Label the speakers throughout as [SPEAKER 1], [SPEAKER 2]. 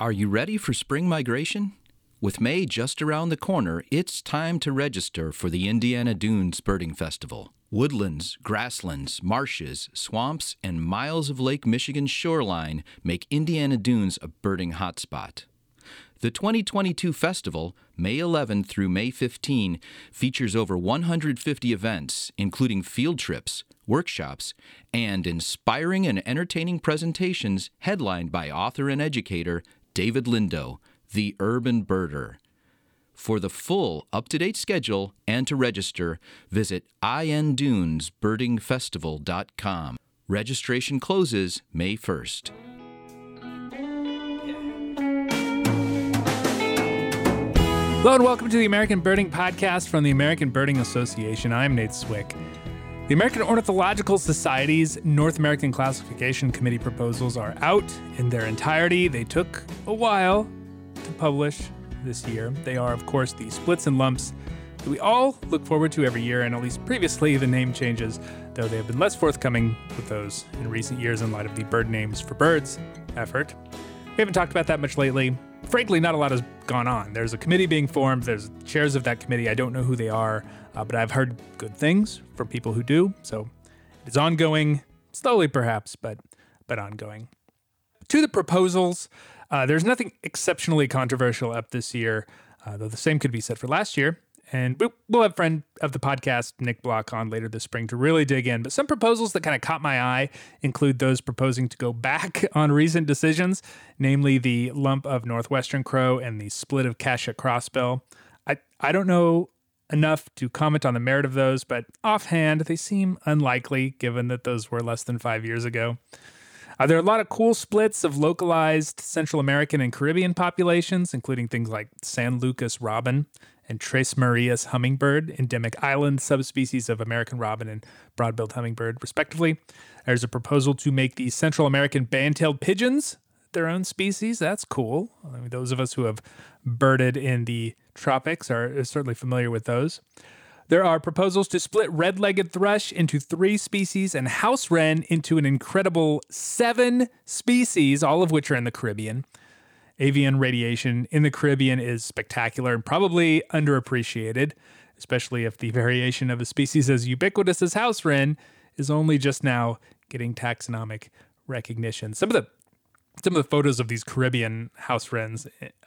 [SPEAKER 1] Are you ready for spring migration? With May just around the corner, it's time to register for the Indiana Dunes Birding Festival. Woodlands, grasslands, marshes, swamps, and miles of Lake Michigan's shoreline make Indiana Dunes a birding hotspot. The 2022 festival, May 11 through May 15, features over 150 events, including field trips, workshops, and inspiring and entertaining presentations headlined by author and educator David Lindo, the urban birder. For the full up to date schedule and to register, visit indunesbirdingfestival.com. Registration closes May 1st.
[SPEAKER 2] Hello and welcome to the American Birding Podcast from the American Birding Association. I'm Nate Swick. The American Ornithological Society's North American Classification Committee proposals are out in their entirety. They took a while to publish this year. They are, of course, the splits and lumps that we all look forward to every year, and at least previously the name changes, though they have been less forthcoming with those in recent years in light of the Bird Names for Birds effort. We haven't talked about that much lately frankly, not a lot has gone on. There's a committee being formed. There's chairs of that committee. I don't know who they are, uh, but I've heard good things from people who do. So it's ongoing, slowly perhaps, but but ongoing. To the proposals, uh, there's nothing exceptionally controversial up this year, uh, though the same could be said for last year. And we'll have friend of the podcast, Nick Block, on later this spring to really dig in. But some proposals that kind of caught my eye include those proposing to go back on recent decisions, namely the lump of Northwestern Crow and the split of Cassia Crossbill. I, I don't know enough to comment on the merit of those, but offhand, they seem unlikely given that those were less than five years ago. Uh, there are a lot of cool splits of localized Central American and Caribbean populations, including things like San Lucas robin and Tres Marias hummingbird, endemic island subspecies of American robin and broad-billed hummingbird, respectively. There's a proposal to make the Central American band-tailed pigeons their own species. That's cool. I mean, those of us who have birded in the tropics are certainly familiar with those. There are proposals to split red legged thrush into three species and house wren into an incredible seven species, all of which are in the Caribbean avian radiation in the Caribbean is spectacular and probably underappreciated, especially if the variation of a species as ubiquitous as house wren is only just now getting taxonomic recognition. Some of the some of the photos of these Caribbean house wrens,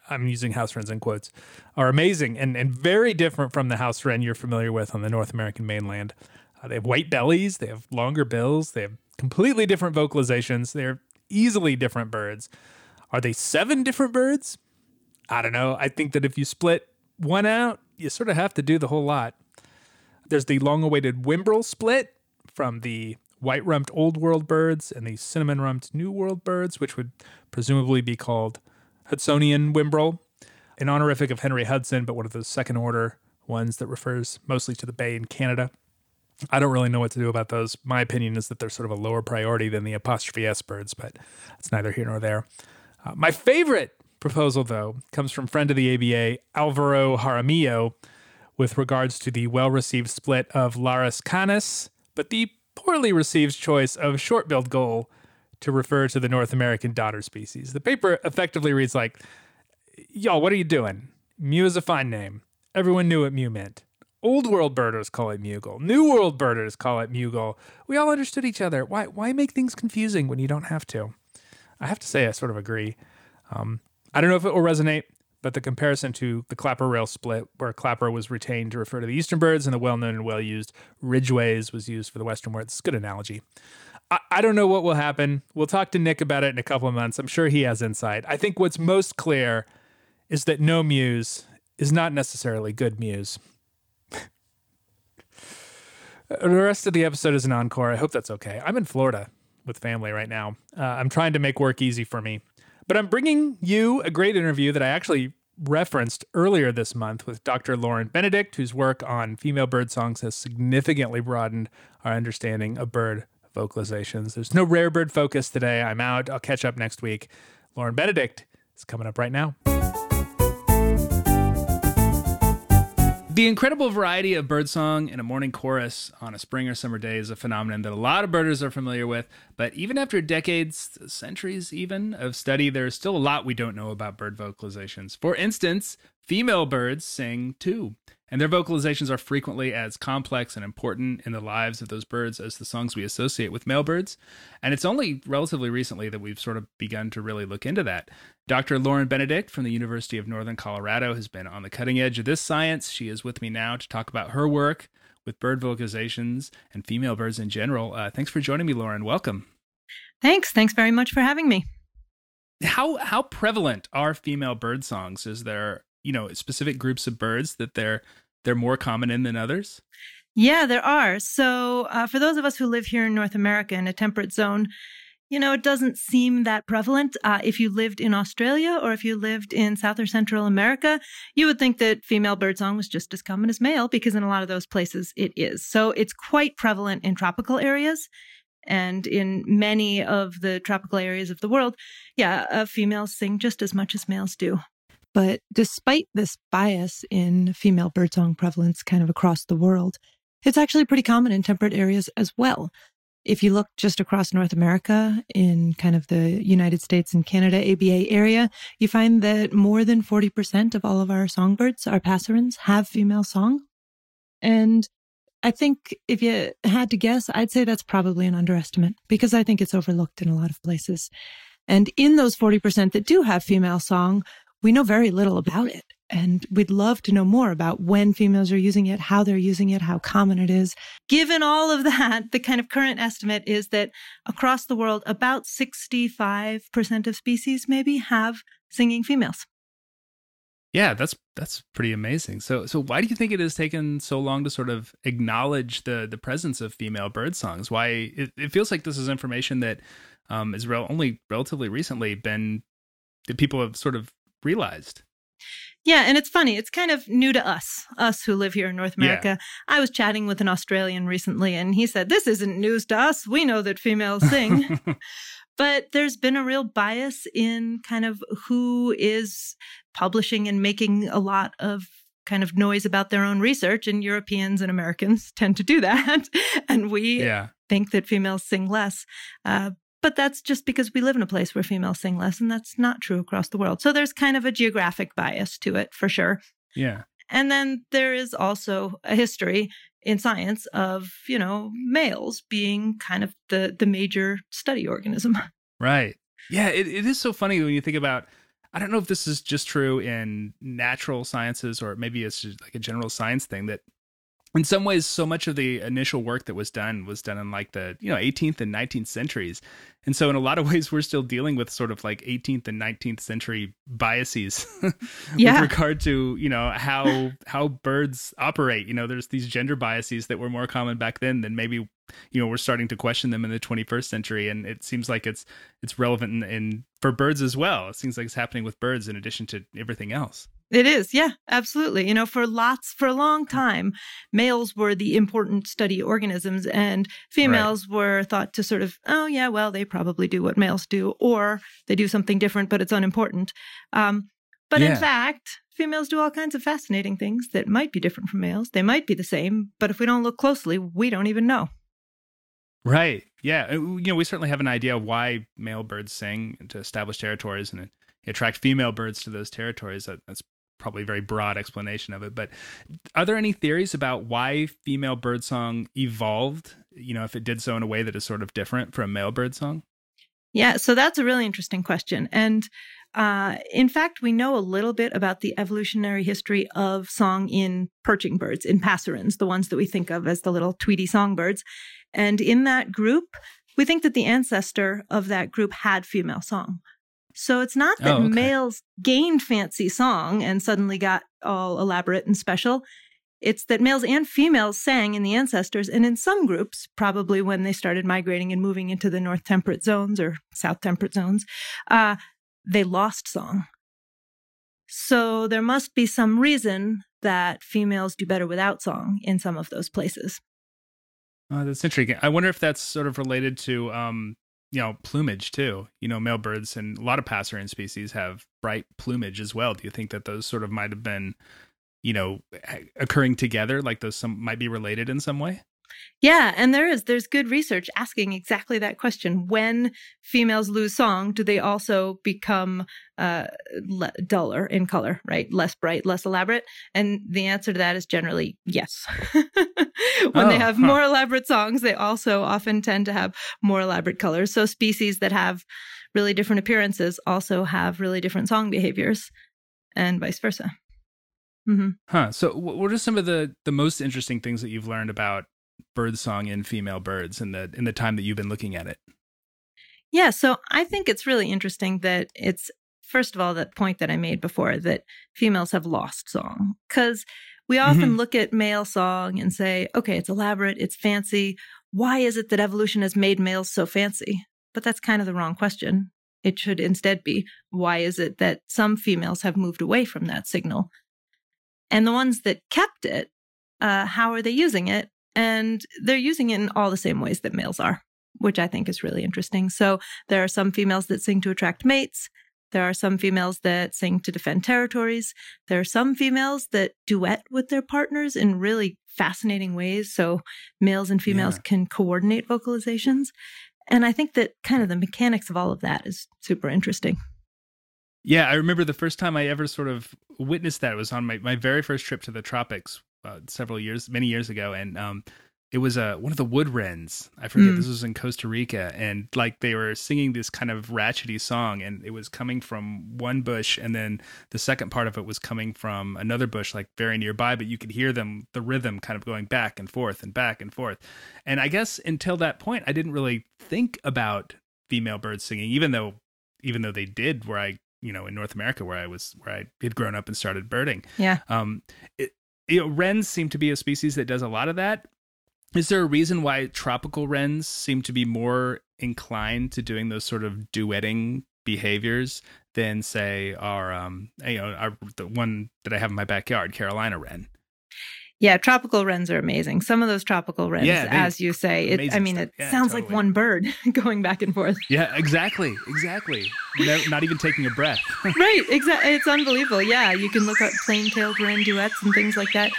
[SPEAKER 2] I'm using house wrens in quotes, are amazing and, and very different from the house wren you're familiar with on the North American mainland. Uh, they have white bellies, they have longer bills, they have completely different vocalizations. They're easily different birds. Are they seven different birds? I don't know. I think that if you split one out, you sort of have to do the whole lot. There's the long awaited Whimbrel split from the white rumped Old World birds and the cinnamon rumped New World birds, which would presumably be called Hudsonian Whimbrel, an honorific of Henry Hudson, but one of those second order ones that refers mostly to the Bay in Canada. I don't really know what to do about those. My opinion is that they're sort of a lower priority than the apostrophe S birds, but it's neither here nor there. Uh, my favorite proposal, though, comes from friend of the ABA, Alvaro Jaramillo, with regards to the well received split of Larus canus, but the poorly received choice of short billed gull to refer to the North American daughter species. The paper effectively reads like, Y'all, what are you doing? Mew is a fine name. Everyone knew what Mew meant. Old world birders call it Mew Gull. New world birders call it Mew Gull. We all understood each other. Why, why make things confusing when you don't have to? I have to say, I sort of agree. Um, I don't know if it will resonate, but the comparison to the clapper rail split, where clapper was retained to refer to the eastern birds and the well known and well used Ridgway's was used for the western birds. It's a good analogy. I, I don't know what will happen. We'll talk to Nick about it in a couple of months. I'm sure he has insight. I think what's most clear is that no muse is not necessarily good muse. the rest of the episode is an encore. I hope that's okay. I'm in Florida with family right now. Uh, I'm trying to make work easy for me. But I'm bringing you a great interview that I actually referenced earlier this month with Dr. Lauryn Benedict, whose work on female bird songs has significantly broadened our understanding of bird vocalizations. There's no rare bird focus today. I'm out. I'll catch up next week. Lauryn Benedict is coming up right now. The incredible variety of birdsong in a morning chorus on a spring or summer day is a phenomenon that a lot of birders are familiar with, But even after decades, centuries even of study, there's still a lot we don't know about bird vocalizations. For instance, female birds sing too, and their vocalizations are frequently as complex and important in the lives of those birds as the songs we associate with male birds. And it's only relatively recently that we've sort of begun to really look into that. Dr. Lauryn Benedict from the University of Northern Colorado has been on the cutting edge of this science. She is with me now to talk about her work with bird vocalizations and female birds in general. Uh, thanks for joining me, Lauryn. Welcome.
[SPEAKER 3] Thanks. Thanks very much for having me.
[SPEAKER 2] How how prevalent are female bird songs? Is there you know specific groups of birds that they're they're more common in than others?
[SPEAKER 3] Yeah, there are. So uh, for those of us who live here in North America in a temperate zone, you know, it doesn't seem that prevalent. Uh, if you lived in Australia or if you lived in South or Central America, you would think that female birdsong was just as common as male because in a lot of those places it is. So it's quite prevalent in tropical areas. And in many of the tropical areas of the world, yeah, uh, females sing just as much as males do.
[SPEAKER 4] But despite this bias in female birdsong prevalence kind of across the world, it's actually pretty common in temperate areas as well. If you look just across North America in kind of the United States and Canada ABA area, you find that more than 40% of all of our songbirds, our passerines, have female song. And I think if you had to guess, I'd say that's probably an underestimate because I think it's overlooked in a lot of places. And in those 40% that do have female song, we know very little about it. And we'd love to know more about when females are using it, how they're using it, how common it is.
[SPEAKER 3] Given all of that, the kind of current estimate is that across the world, about 65% of species maybe have singing females.
[SPEAKER 2] Yeah, that's that's pretty amazing. So so why do you think it has taken so long to sort of acknowledge the the presence of female bird songs? Why it, it feels like this is information that um, is only relatively recently been that people have sort of realized.
[SPEAKER 3] Yeah, and it's funny. It's kind of new to us, us who live here in North America. Yeah. I was chatting with an Australian recently, and he said, This isn't news to us. We know that females sing. but there's been a real bias in kind of who is publishing and making a lot of kind of noise about their own research and Europeans and Americans tend to do that and we yeah. think that females sing less uh, but that's just because we live in a place where females sing less, and that's not true across the world. So there's kind of a geographic bias to it for sure.
[SPEAKER 2] Yeah.
[SPEAKER 3] And then there is also a history in science of, you know, males being kind of the the major study organism.
[SPEAKER 2] Right. Yeah, it, it is so funny when you think about I don't know if this is just true in natural sciences or maybe it's just like a general science thing that in some ways so much of the initial work that was done was done in like the you know 18th and 19th centuries. And so in a lot of ways we're still dealing with sort of like 18th and 19th century biases yeah. with regard to you know how how birds operate. You know there's these gender biases that were more common back then than maybe you know we're starting to question them in the 21st century. And it seems like it's it's relevant in, in for birds as well. It seems like it's happening with birds in addition to everything else
[SPEAKER 3] it is, yeah, absolutely. You know, for lots, for a long time, males were the important study organisms, and females right. were thought to sort of, oh, yeah, well, they probably do what males do, or they do something different, but it's unimportant. Um, but yeah. in fact, females do all kinds of fascinating things that might be different from males. They might be the same, but if we don't look closely, we don't even know.
[SPEAKER 2] Right. Yeah. Uh, you know, we certainly have an idea of why male birds sing to establish territories and attract female birds to those territories. That's probably a very broad explanation of it. But are there any theories about why female birdsong evolved? You know, if it did so in a way that is sort of different from male birdsong?
[SPEAKER 3] Yeah, so that's a really interesting question. And uh, in fact, we know a little bit about the evolutionary history of song in perching birds, in passerines, the ones that we think of as the little Tweety songbirds. And in that group, we think that the ancestor of that group had female song. So it's not that oh, okay. males gained fancy song and suddenly got all elaborate and special. It's that males and females sang in the ancestors, and in some groups, probably when they started migrating and moving into the north temperate zones or south temperate zones, uh, they lost song. So there must be some reason that females do better without song in some of those places.
[SPEAKER 2] Oh, that's intriguing. I wonder if that's sort of related to um, you know plumage too. You know male birds and a lot of passerine species have bright plumage as well. Do you think that those sort of might have been you know occurring together like those some might be related in some way
[SPEAKER 3] Yeah, and there is there's good research asking exactly that question. When females lose song, do they also become uh, le- duller in color, right? Less bright, less elaborate? And the answer to that is generally yes. when oh, they have huh. more elaborate songs, they also often tend to have more elaborate colors. So species that have really different appearances also have really different song behaviors, and vice versa.
[SPEAKER 2] Mm-hmm. Huh. So, what are some of the the most interesting things that you've learned about birdsong in female birds in the in the time that you've been looking at it?
[SPEAKER 3] Yeah, so I think it's really interesting that it's first of all that point that I made before that females have lost song because we often mm-hmm. look at male song and say, okay, it's elaborate, it's fancy. Why is it that evolution has made males so fancy? But that's kind of the wrong question. It should instead be, why is it that some females have moved away from that signal? And the ones that kept it, uh, how are they using it? And they're using it in all the same ways that males are, which I think is really interesting. So there are some females that sing to attract mates. There are some females that sing to defend territories. There are some females that duet with their partners in really fascinating ways. So males and females yeah. can coordinate vocalizations. And I think that kind of the mechanics of all of that is super interesting.
[SPEAKER 2] Yeah, I remember the first time I ever sort of witnessed that was on my, my very first trip to the tropics uh, several years, many years ago, and um, it was uh, one of the wood wrens. I forget mm. this was in Costa Rica, and like they were singing this kind of ratchety song, and it was coming from one bush, and then the second part of it was coming from another bush, like very nearby. But you could hear them, the rhythm, kind of going back and forth and back and forth. And I guess until that point, I didn't really think about female birds singing, even though even though they did where I you know in North America where I was where I had grown up and started birding.
[SPEAKER 3] Yeah. Um,
[SPEAKER 2] it, you know, wrens seem to be a species that does a lot of that. Is there a reason why tropical wrens seem to be more inclined to doing those sort of duetting behaviors than say our um you know our the one that I have in my backyard, Carolina wren?
[SPEAKER 3] Yeah, tropical wrens are amazing. Some of those tropical wrens, yeah, as you say, it, I mean, it yeah, sounds totally. like one bird going back and forth.
[SPEAKER 2] Yeah, exactly, exactly. No, not even taking a breath.
[SPEAKER 3] right, exactly. It's unbelievable. Yeah, you can look at plain-tailed wren duets and things like that.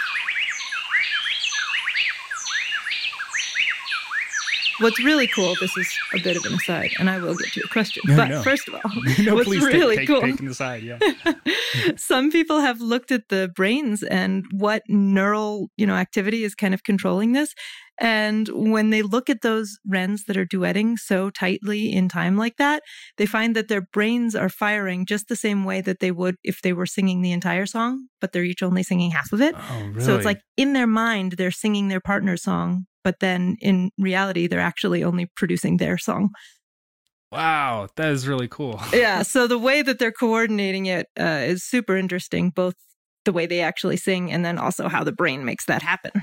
[SPEAKER 3] What's really cool, this is a bit of an aside, and I will get to your question. No, but no. first of all,
[SPEAKER 2] no,
[SPEAKER 3] what's really
[SPEAKER 2] take,
[SPEAKER 3] cool.
[SPEAKER 2] Take, take aside, yeah.
[SPEAKER 3] some people have looked at the brains and what neural, you know, activity is kind of controlling this. And when they look at those wrens that are duetting so tightly in time like that, they find that their brains are firing just the same way that they would if they were singing the entire song, but they're each only singing half of it.
[SPEAKER 2] Oh, really?
[SPEAKER 3] So it's like in their mind, they're singing their partner's song, but then in reality, they're actually only producing their song.
[SPEAKER 2] Wow, that is really cool.
[SPEAKER 3] yeah. So the way that they're coordinating it uh, is super interesting, both the way they actually sing and then also how the brain makes that happen.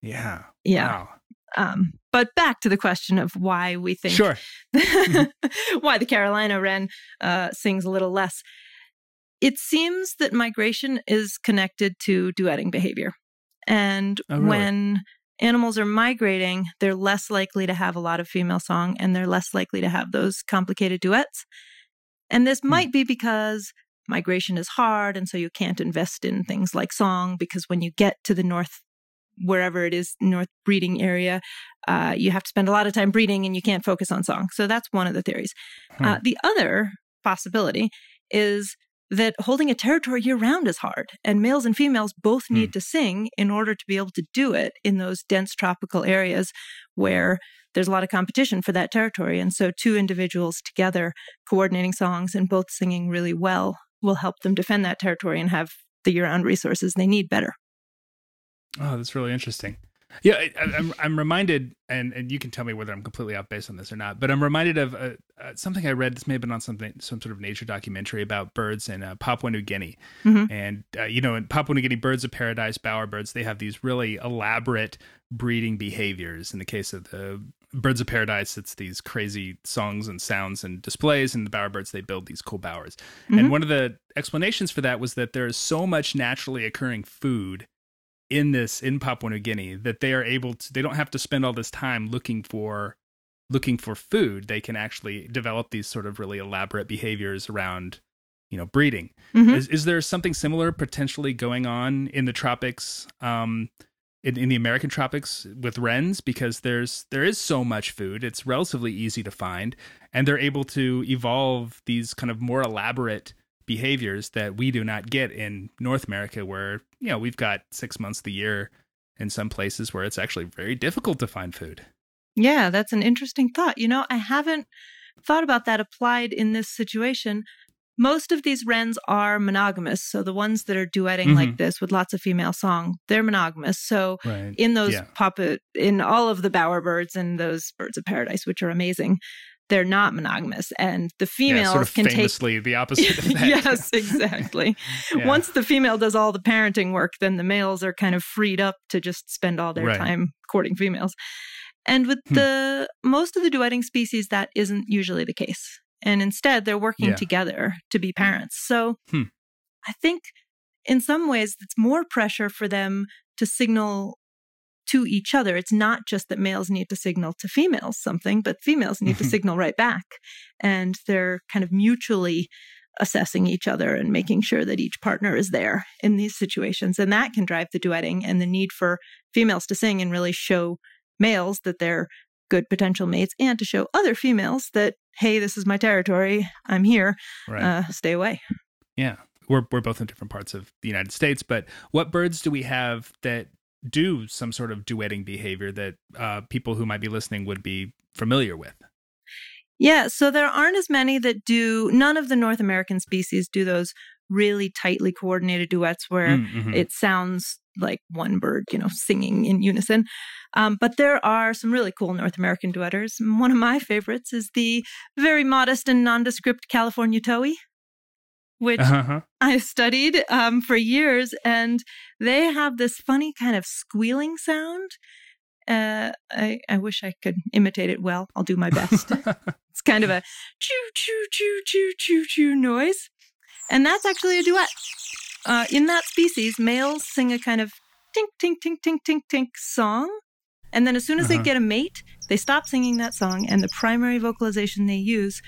[SPEAKER 2] Yeah.
[SPEAKER 3] Yeah. Wow. Um, but back to the question of why we think
[SPEAKER 2] sure.
[SPEAKER 3] why the Carolina wren uh, sings a little less. It seems that migration is connected to duetting behavior. And oh, really? when animals are migrating, they're less likely to have a lot of female song and they're less likely to have those complicated duets. And this hmm. might be because migration is hard and so you can't invest in things like song because when you get to the north wherever it is north breeding area uh, you have to spend a lot of time breeding and you can't focus on song so that's one of the theories hmm. uh, the other possibility is that holding a territory year round is hard, and males and females both hmm. need to sing in order to be able to do it in those dense tropical areas where there's a lot of competition for that territory. And so, two individuals together coordinating songs and both singing really well will help them defend that territory and have the year round resources they need better.
[SPEAKER 2] Oh, that's really interesting. Yeah, I, am I'm, I'm reminded, and, and you can tell me whether I'm completely off base on this or not. But I'm reminded of uh, uh, something I read. This may have been on something, some sort of nature documentary about birds in uh, Papua New Guinea. Mm-hmm. And uh, you know, in Papua New Guinea, birds of paradise, bowerbirds, they have these really elaborate breeding behaviors. In the case of the birds of paradise, it's these crazy songs and sounds and displays. And the bowerbirds, they build these cool bowers. Mm-hmm. And one of the explanations for that was that there is so much naturally occurring food in this in Papua New Guinea that they are able to they don't have to spend all this time looking for looking for food they can actually develop these sort of really elaborate behaviors around you know breeding mm-hmm. is, is there something similar potentially going on in the tropics um in, in the American tropics with wrens because there's there is so much food. It's relatively easy to find, and they're able to evolve these kind of more elaborate behaviors that we do not get in North America, where you know we've got six months of the year in some places where it's actually very difficult to find food.
[SPEAKER 3] Yeah, that's an interesting thought. You know, I haven't thought about that applied in this situation. Most of these wrens are monogamous. So the ones that are duetting mm-hmm. like this with lots of female song, they're monogamous. So right. in those yeah. puppet, in all of the bowerbirds and those birds of paradise, which are amazing, they're not monogamous and the females yeah,
[SPEAKER 2] sort of
[SPEAKER 3] can
[SPEAKER 2] famously
[SPEAKER 3] take
[SPEAKER 2] the opposite of that.
[SPEAKER 3] yes exactly yeah. once the female does all the parenting work then the males are kind of freed up to just spend all their right. time courting females and with hmm. the most of the duetting species that isn't usually the case and instead they're working yeah. together to be parents so hmm. i think in some ways it's more pressure for them to signal to each other. It's not just that males need to signal to females something, but females need to mm-hmm. signal right back. And they're kind of mutually assessing each other and making sure that each partner is there in these situations. And that can drive the duetting and the need for females to sing and really show males that they're good potential mates and to show other females that, hey, this is my territory. I'm here. Right. Uh, stay away.
[SPEAKER 2] Yeah. We're, we're both in different parts of the United States, but what birds do we have that do some sort of duetting behavior that uh, people who might be listening would be familiar with?
[SPEAKER 3] Yeah, so there aren't as many that do, none of the North American species do those really tightly coordinated duets where mm, mm-hmm. it sounds like one bird, you know, singing in unison. Um, but there are some really cool North American duetters. One of my favorites is the very modest and nondescript California Towhee which uh-huh. I've studied um, for years, and they have this funny kind of squealing sound. Uh, I, I wish I could imitate it well. I'll do my best. it's kind of a choo choo choo choo choo choo noise, and that's actually a duet. Uh, in that species, males sing a kind of tink tink tink tink tink tink song, and then as soon as uh-huh. they get a mate, they stop singing that song, and the primary vocalization they use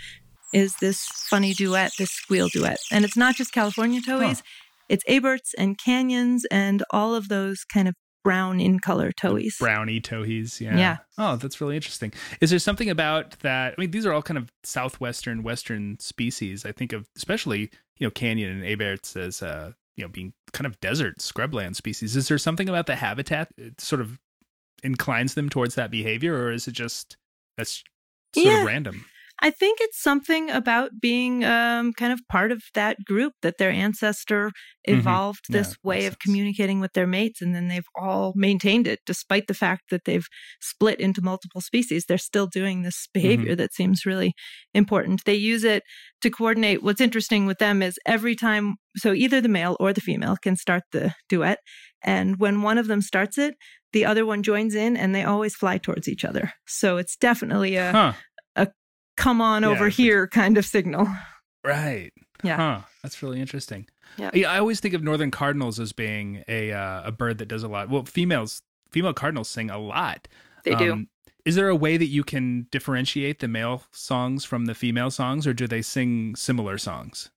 [SPEAKER 3] is this funny duet, this squeal duet. And it's not just California towhees, huh. it's Abert's and canyons and all of those kind of brown in color towhees.
[SPEAKER 2] Brownie towhees, yeah.
[SPEAKER 3] Yeah.
[SPEAKER 2] Oh, that's really interesting. Is there something about that? I mean, these are all kind of southwestern, western species. I think of especially, you know, canyon and Abert's as, uh, you know, being kind of desert scrubland species. Is there something about the habitat that sort of inclines them towards that behavior, or is it just that's sort yeah. of random?
[SPEAKER 3] I think it's something about being um, kind of part of that group that their ancestor mm-hmm. evolved mm-hmm. yeah, this way of sense. communicating with their mates, and then they've all maintained it despite the fact that they've split into multiple species. They're still doing this behavior mm-hmm. that seems really important. They use it to coordinate. What's interesting with them is every time, so either the male or the female can start the duet. And when one of them starts it, the other one joins in and they always fly towards each other. So it's definitely a, huh come on yeah, over here kind of signal.
[SPEAKER 2] Right.
[SPEAKER 3] Yeah.
[SPEAKER 2] Huh. That's really interesting. Yeah. I always think of northern cardinals as being a uh, a bird that does a lot. Well, females female cardinals sing a lot.
[SPEAKER 3] They do. Um,
[SPEAKER 2] is there a way that you can differentiate the male songs from the female songs, or do they sing similar songs?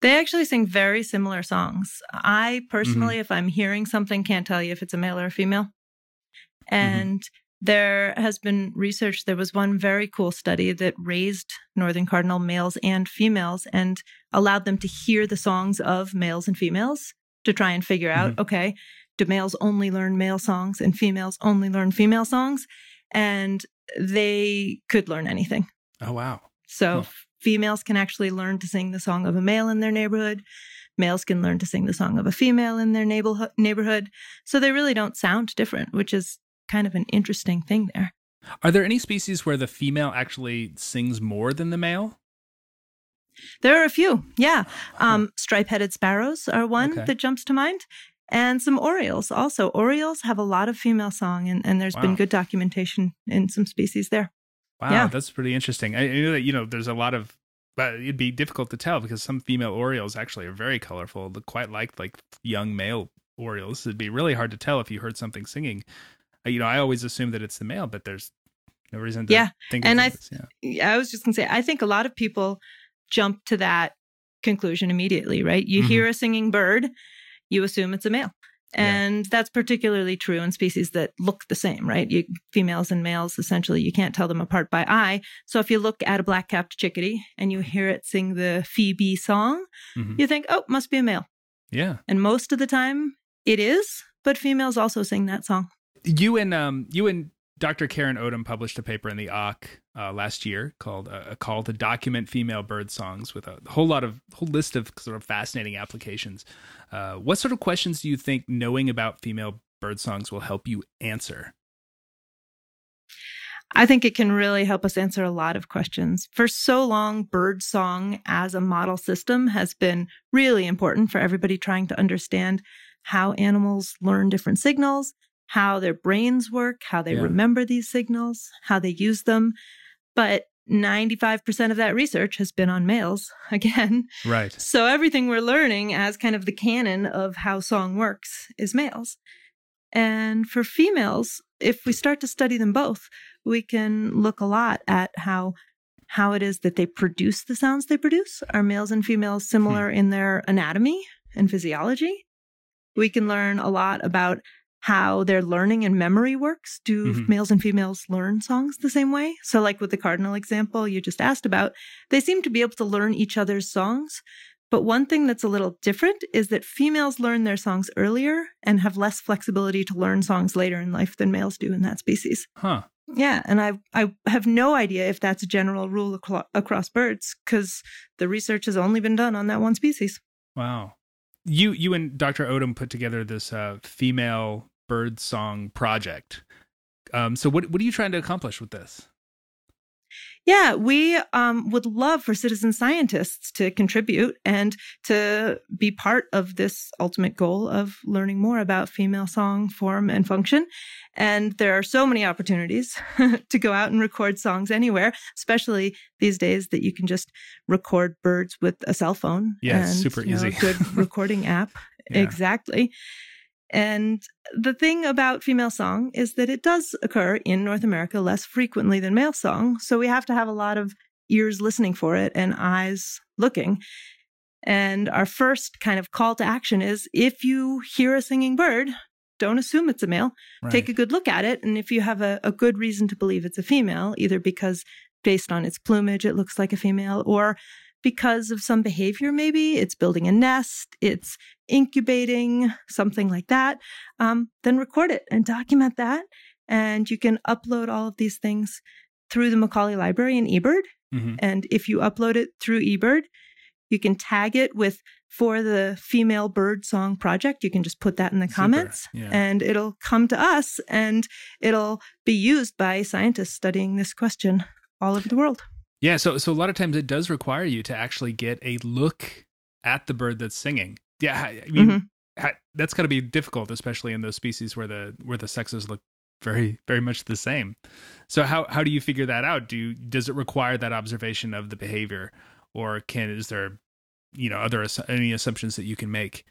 [SPEAKER 3] They actually sing very similar songs. I personally, mm-hmm. if I'm hearing something, can't tell you if it's a male or a female. Mm-hmm. And mm-hmm there has been research. There was one very cool study that raised northern cardinal males and females and allowed them to hear the songs of males and females to try and figure out mm-hmm. okay, do males only learn male songs and females only learn female songs? And they could learn anything.
[SPEAKER 2] Oh, wow.
[SPEAKER 3] So females can actually learn to sing the song of a male in their neighborhood. Males can learn to sing the song of a female in their neighborhood. So they really don't sound different, which is kind of an interesting thing there.
[SPEAKER 2] Are there any species where the female actually sings more than the male?
[SPEAKER 3] There are a few, yeah. Um, stripe-headed sparrows are one okay. that jumps to mind, and some orioles also. Orioles have a lot of female song, and, and there's wow. been good documentation in some species there.
[SPEAKER 2] Wow, yeah. that's pretty interesting. I, I know that you know there's a lot of, but it'd be difficult to tell because some female orioles actually are very colorful, look quite like like young male orioles. It'd be really hard to tell if you heard something singing you know, I always assume that it's the male, but there's no reason to
[SPEAKER 3] yeah.
[SPEAKER 2] think.
[SPEAKER 3] And I, yeah. I was just gonna say, I think a lot of people jump to that conclusion immediately, right? You mm-hmm. hear a singing bird, you assume it's a male. And yeah. that's particularly true in species that look the same, right? You, females and males, essentially, you can't tell them apart by eye. So if you look at a black capped chickadee and you hear it sing the Phoebe song, mm-hmm. you think, oh, must be a male.
[SPEAKER 2] Yeah.
[SPEAKER 3] And most of the time it is, but females also sing that song.
[SPEAKER 2] You and um you and Dr. Karan Odom published a paper in the AUK uh, last year called uh, a call to document female bird songs with a whole lot of whole list of sort of fascinating applications. Uh, what sort of questions do you think knowing about female bird songs will help you answer?
[SPEAKER 3] I think it can really help us answer a lot of questions. For so long, bird song as a model system has been really important for everybody trying to understand how animals learn different signals, how their brains work, how they yeah. remember these signals, how they use them. But 95% of that research has been on males again.
[SPEAKER 2] Right.
[SPEAKER 3] So everything we're learning as kind of the canon of how song works is males. And for females, if we start to study them both, we can look a lot at how how it is that they produce the sounds they produce. Are males and females similar hmm. in their anatomy and physiology? We can learn a lot about how their learning and memory works. Do mm-hmm. males and females learn songs the same way? So, like with the cardinal example you just asked about, they seem to be able to learn each other's songs. But one thing that's a little different is that females learn their songs earlier and have less flexibility to learn songs later in life than males do in that species.
[SPEAKER 2] Huh.
[SPEAKER 3] Yeah, and I I have no idea if that's a general rule acro- across birds because the research has only been done on that one species.
[SPEAKER 2] Wow you you and Dr. Odom put together this uh, female bird song project. Um, so what what are you trying to accomplish with this?
[SPEAKER 3] Yeah, we um, would love for citizen scientists to contribute and to be part of this ultimate goal of learning more about female song form and function. And there are so many opportunities to go out and record songs anywhere, especially these days that you can just record birds with a cell phone.
[SPEAKER 2] Yeah, and, super easy.
[SPEAKER 3] Know, good recording app. Yeah. Exactly. And the thing about female song is that it does occur in North America less frequently than male song. So we have to have a lot of ears listening for it and eyes looking. And our first kind of call to action is if you hear a singing bird, don't assume it's a male. Right. Take a good look at it. And if you have a, a good reason to believe it's a female, either because based on its plumage, it looks like a female, or because of some behavior, maybe it's building a nest, it's incubating, something like that, um, then record it and document that. And you can upload all of these things through the Macaulay Library in eBird. Mm-hmm. And if you upload it through eBird, you can tag it with for the female bird song project. You can just put that in the Super. comments yeah. and it'll come to us and it'll be used by scientists studying this question all over the world.
[SPEAKER 2] Yeah, so so a lot of times it does require you to actually get a look at the bird that's singing. Yeah, I mean mm-hmm. that's got to be difficult, especially in those species where the where the sexes look very very much the same. So how how do you figure that out? Do you, does it require that observation of the behavior, or can is there you know other any assumptions that you can make?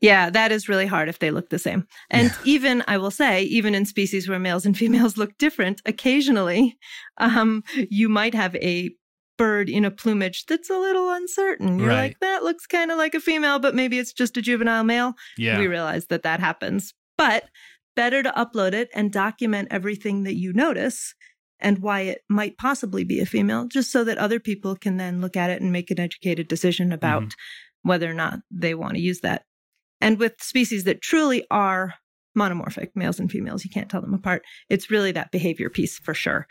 [SPEAKER 3] Yeah, that is really hard if they look the same. And yeah. even, I will say, even in species where males and females look different, occasionally um, you might have a bird in a plumage that's a little uncertain. You're right. like, that looks kind of like a female, but maybe it's just a juvenile male.
[SPEAKER 2] Yeah.
[SPEAKER 3] We realize that that happens. But better to upload it and document everything that you notice and why it might possibly be a female, just so that other people can then look at it and make an educated decision about mm-hmm. whether or not they want to use that and with species that truly are monomorphic, males and females, you can't tell them apart. It's really that behavior piece for sure.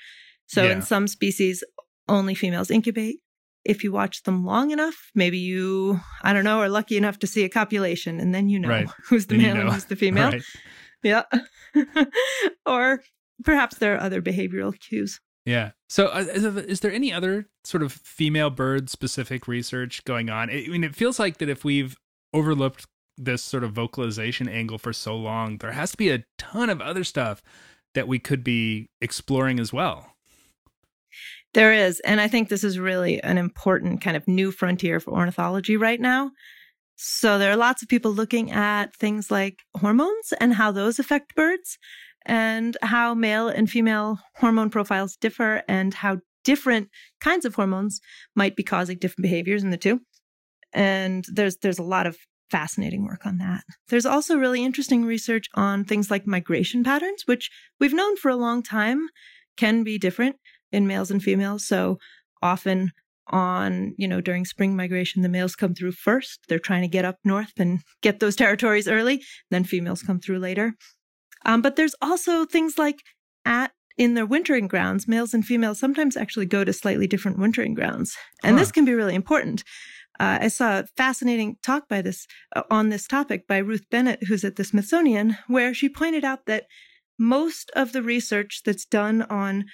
[SPEAKER 3] So yeah. in some species, only females incubate. If you watch them long enough, maybe you, I don't know, are lucky enough to see a copulation and then you know
[SPEAKER 2] right.
[SPEAKER 3] who's the
[SPEAKER 2] then
[SPEAKER 3] male
[SPEAKER 2] you know.
[SPEAKER 3] and who's the female.
[SPEAKER 2] Right.
[SPEAKER 3] Yeah. or perhaps there are other behavioral cues.
[SPEAKER 2] Yeah. So, uh, is, is, there any other sort of female bird specific research going on? I mean, it feels like that if we've overlooked this sort of vocalization angle for so long, there has to be a ton of other stuff that we could be exploring as well.
[SPEAKER 3] There is. And I think this is really an important kind of new frontier for ornithology right now. So there are lots of people looking at things like hormones and how those affect birds and how male and female hormone profiles differ and how different kinds of hormones might be causing different behaviors in the two. And there's there's a lot of fascinating work on that. There's also really interesting research on things like migration patterns, which we've known for a long time can be different in males and females. So often on, you know, during spring migration, the males come through first. They're trying to get up north and get those territories early. Then females come through later. Um, but there's also things like at in their wintering grounds, males and females sometimes actually go to slightly different wintering grounds, and huh. this can be really important. Uh, I saw a fascinating talk by this uh, on this topic by Ruth Bennett, who's at the Smithsonian, where she pointed out that most of the research that's done on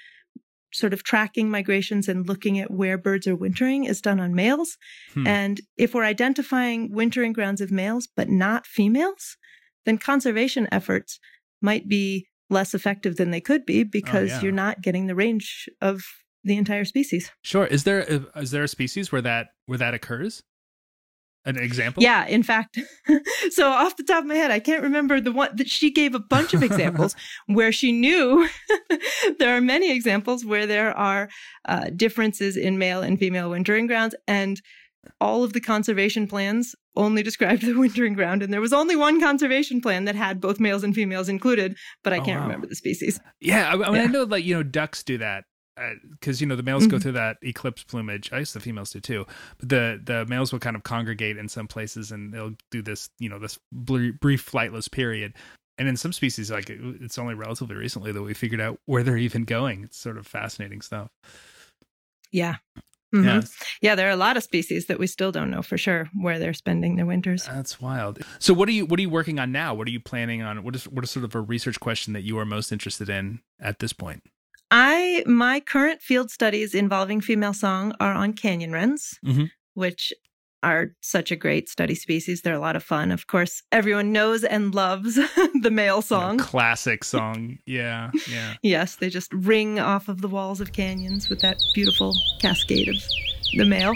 [SPEAKER 3] sort of tracking migrations and looking at where birds are wintering is done on males. Hmm. And if we're identifying wintering grounds of males but not females, then conservation efforts might be less effective than they could be oh, because oh, yeah. you're not getting the range of the entire species.
[SPEAKER 2] Sure. Is there a, is there a species where that where that occurs? An example?
[SPEAKER 3] Yeah, in fact. so off the top of my head, I can't remember the one that she gave a bunch of examples where she knew there are many examples where there are uh, differences in male and female wintering grounds and all of the conservation plans only described the wintering ground and there was only one conservation plan that had both males and females included but i oh, can't wow. remember the species
[SPEAKER 2] yeah I, I mean yeah. i know like you know ducks do that because uh, you know the males mm-hmm. go through that eclipse plumage. I guess the females do too, but the the males will kind of congregate in some places and they'll do this you know this brief flightless period. And in some species, like it's only relatively recently that we figured out where they're even going. It's sort of fascinating stuff.
[SPEAKER 3] Yeah. Mm-hmm. Yeah. yeah, there are a lot of species that we still don't know for sure where they're spending their winters.
[SPEAKER 2] That's wild. So what are you what are you working on now? What are you planning on? What is what is sort of a research question that you are most interested in at this point?
[SPEAKER 3] I my current field studies involving female song are on canyon wrens, mm-hmm. which are such a great study species. They're a lot of fun. Of course, everyone knows and loves the male song.
[SPEAKER 2] Yeah, classic song. Yeah, yeah.
[SPEAKER 3] yes, they just ring off of the walls of canyons with that beautiful cascade of the male.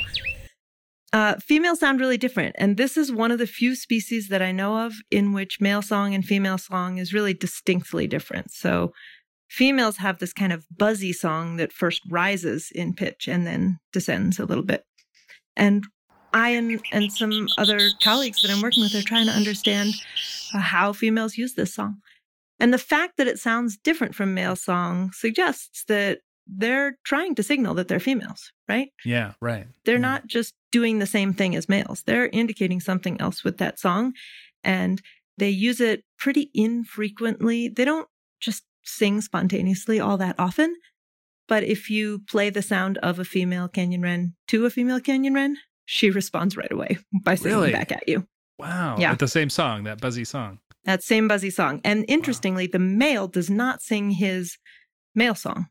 [SPEAKER 3] Uh, females sound really different, and this is one of the few species that I know of in which male song and female song is really distinctly different. So, Females have this kind of buzzy song that first rises in pitch and then descends a little bit. And I and, and some other colleagues that I'm working with are trying to understand uh, how females use this song. And the fact that it sounds different from male song suggests that they're trying to signal that they're females, right?
[SPEAKER 2] Yeah, right.
[SPEAKER 3] They're
[SPEAKER 2] yeah.
[SPEAKER 3] not just doing the same thing as males. They're indicating something else with that song and they use it pretty infrequently. They don't just sing spontaneously all that often. But if you play the sound of a female canyon wren to a female canyon wren, she responds right away by singing really? back at you.
[SPEAKER 2] Wow. Yeah. With the same song, that buzzy song.
[SPEAKER 3] That same buzzy song. And interestingly, wow. the male does not sing his male song.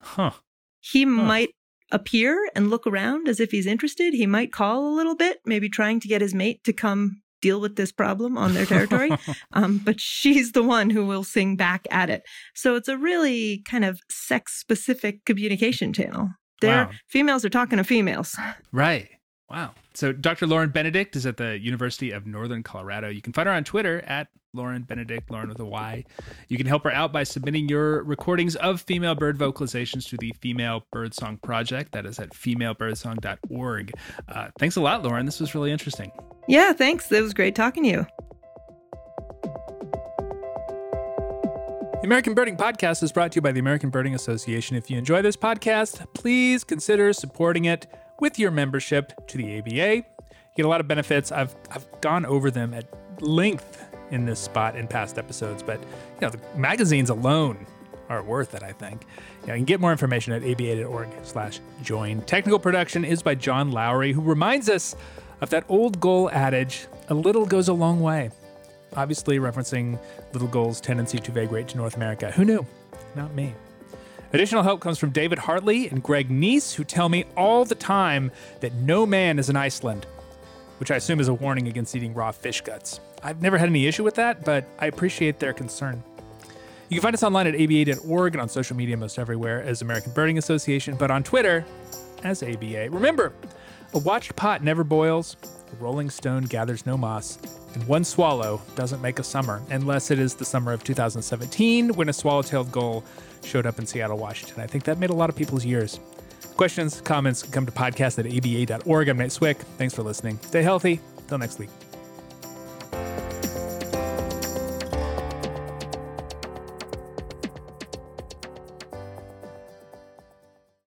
[SPEAKER 2] Huh.
[SPEAKER 3] He huh. might appear and look around as if he's interested. He might call a little bit, maybe trying to get his mate to come deal with this problem on their territory. um, but she's the one who will sing back at it. So it's a really kind of sex specific communication channel. Their wow. females are talking to females.
[SPEAKER 2] Right. Wow. So Dr. Lauryn Benedict is at the University of Northern Colorado. You can find her on Twitter at Lauryn Benedict, Lauryn with a Y. You can help her out by submitting your recordings of female bird vocalizations to the Female Birdsong Project. That is at femalebirdsong.org. Uh, thanks a lot, Lauryn. This was really interesting.
[SPEAKER 3] Yeah, thanks. It was great talking to you.
[SPEAKER 2] The American Birding Podcast is brought to you by the American Birding Association. If you enjoy this podcast, please consider supporting it with your membership to the ABA. You get a lot of benefits. I've I've gone over them at length in this spot in past episodes, but you know the magazines alone are worth it. I think. You, can get more information at aba.org slash join. Technical production is by John Lowry, who reminds us of that old gull adage: "A little goes a long way." Obviously, referencing Little Gull's tendency to vagrate to North America. Who knew? Not me. Additional help comes from David Hartley and Greg Neise, who tell me all the time that no man is in Iceland, which I assume is a warning against eating raw fish guts. I've never had any issue with that, but I appreciate their concern. You can find us online at aba.org and on social media most everywhere as American Birding Association, but on Twitter as ABA. Remember, a watched pot never boils, a rolling stone gathers no moss, and one swallow doesn't make a summer, unless it is the summer of 2017 when a swallow-tailed gull showed up in Seattle, Washington. I think that made a lot of people's years. Questions, comments, come to podcast at aba.org. I'm Nate Swick. Thanks for listening. Stay healthy. Till next week.